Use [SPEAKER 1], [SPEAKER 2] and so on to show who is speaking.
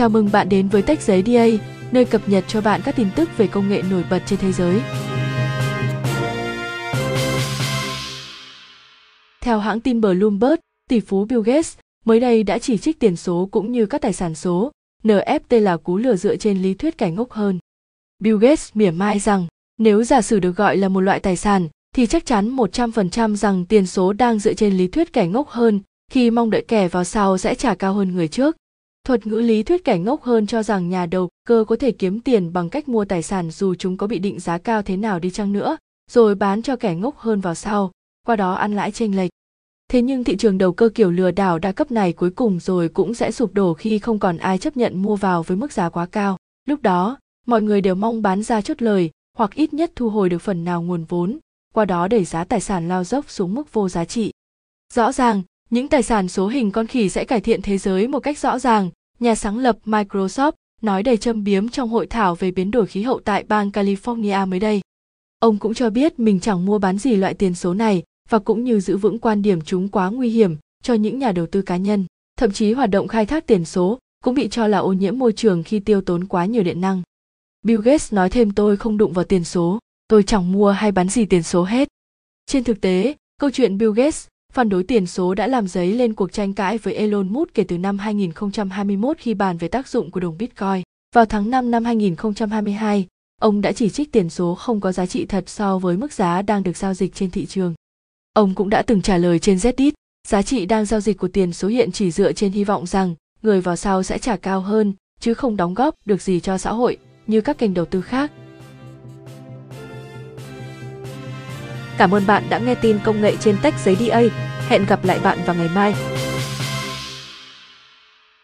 [SPEAKER 1] Chào mừng bạn đến với Tech Giấy DA, nơi cập nhật cho bạn các tin tức về công nghệ nổi bật trên thế giới. Theo hãng tin Bloomberg, tỷ phú Bill Gates mới đây đã chỉ trích tiền số cũng như các tài sản số, NFT là cú lừa dựa trên lý thuyết kẻ ngốc hơn. Bill Gates mỉa mai rằng, nếu giả sử được gọi là một loại tài sản, thì chắc chắn 100% rằng tiền số đang dựa trên lý thuyết kẻ ngốc hơn, khi mong đợi kẻ vào sau sẽ trả cao hơn người trước. Thuật ngữ lý thuyết kẻ ngốc hơn cho rằng nhà đầu cơ có thể kiếm tiền bằng cách mua tài sản dù chúng có bị định giá cao thế nào đi chăng nữa, rồi bán cho kẻ ngốc hơn vào sau, qua đó ăn lãi chênh lệch. Thế nhưng thị trường đầu cơ kiểu lừa đảo đa cấp này cuối cùng rồi cũng sẽ sụp đổ khi không còn ai chấp nhận mua vào với mức giá quá cao. Lúc đó, mọi người đều mong bán ra chốt lời hoặc ít nhất thu hồi được phần nào nguồn vốn, qua đó đẩy giá tài sản lao dốc xuống mức vô giá trị. Rõ ràng, những tài sản số hình con khỉ sẽ cải thiện thế giới một cách rõ ràng, nhà sáng lập Microsoft nói đầy châm biếm trong hội thảo về biến đổi khí hậu tại bang California mới đây. Ông cũng cho biết mình chẳng mua bán gì loại tiền số này và cũng như giữ vững quan điểm chúng quá nguy hiểm cho những nhà đầu tư cá nhân. Thậm chí hoạt động khai thác tiền số cũng bị cho là ô nhiễm môi trường khi tiêu tốn quá nhiều điện năng. Bill Gates nói thêm tôi không đụng vào tiền số, tôi chẳng mua hay bán gì tiền số hết. Trên thực tế, câu chuyện Bill Gates phản đối tiền số đã làm dấy lên cuộc tranh cãi với Elon Musk kể từ năm 2021 khi bàn về tác dụng của đồng Bitcoin. Vào tháng 5 năm 2022, ông đã chỉ trích tiền số không có giá trị thật so với mức giá đang được giao dịch trên thị trường. Ông cũng đã từng trả lời trên Reddit, giá trị đang giao dịch của tiền số hiện chỉ dựa trên hy vọng rằng người vào sau sẽ trả cao hơn, chứ không đóng góp được gì cho xã hội như các kênh đầu tư khác.
[SPEAKER 2] Cảm ơn bạn đã nghe tin công nghệ trên Tech Giấy DA. Hẹn gặp lại bạn vào ngày mai.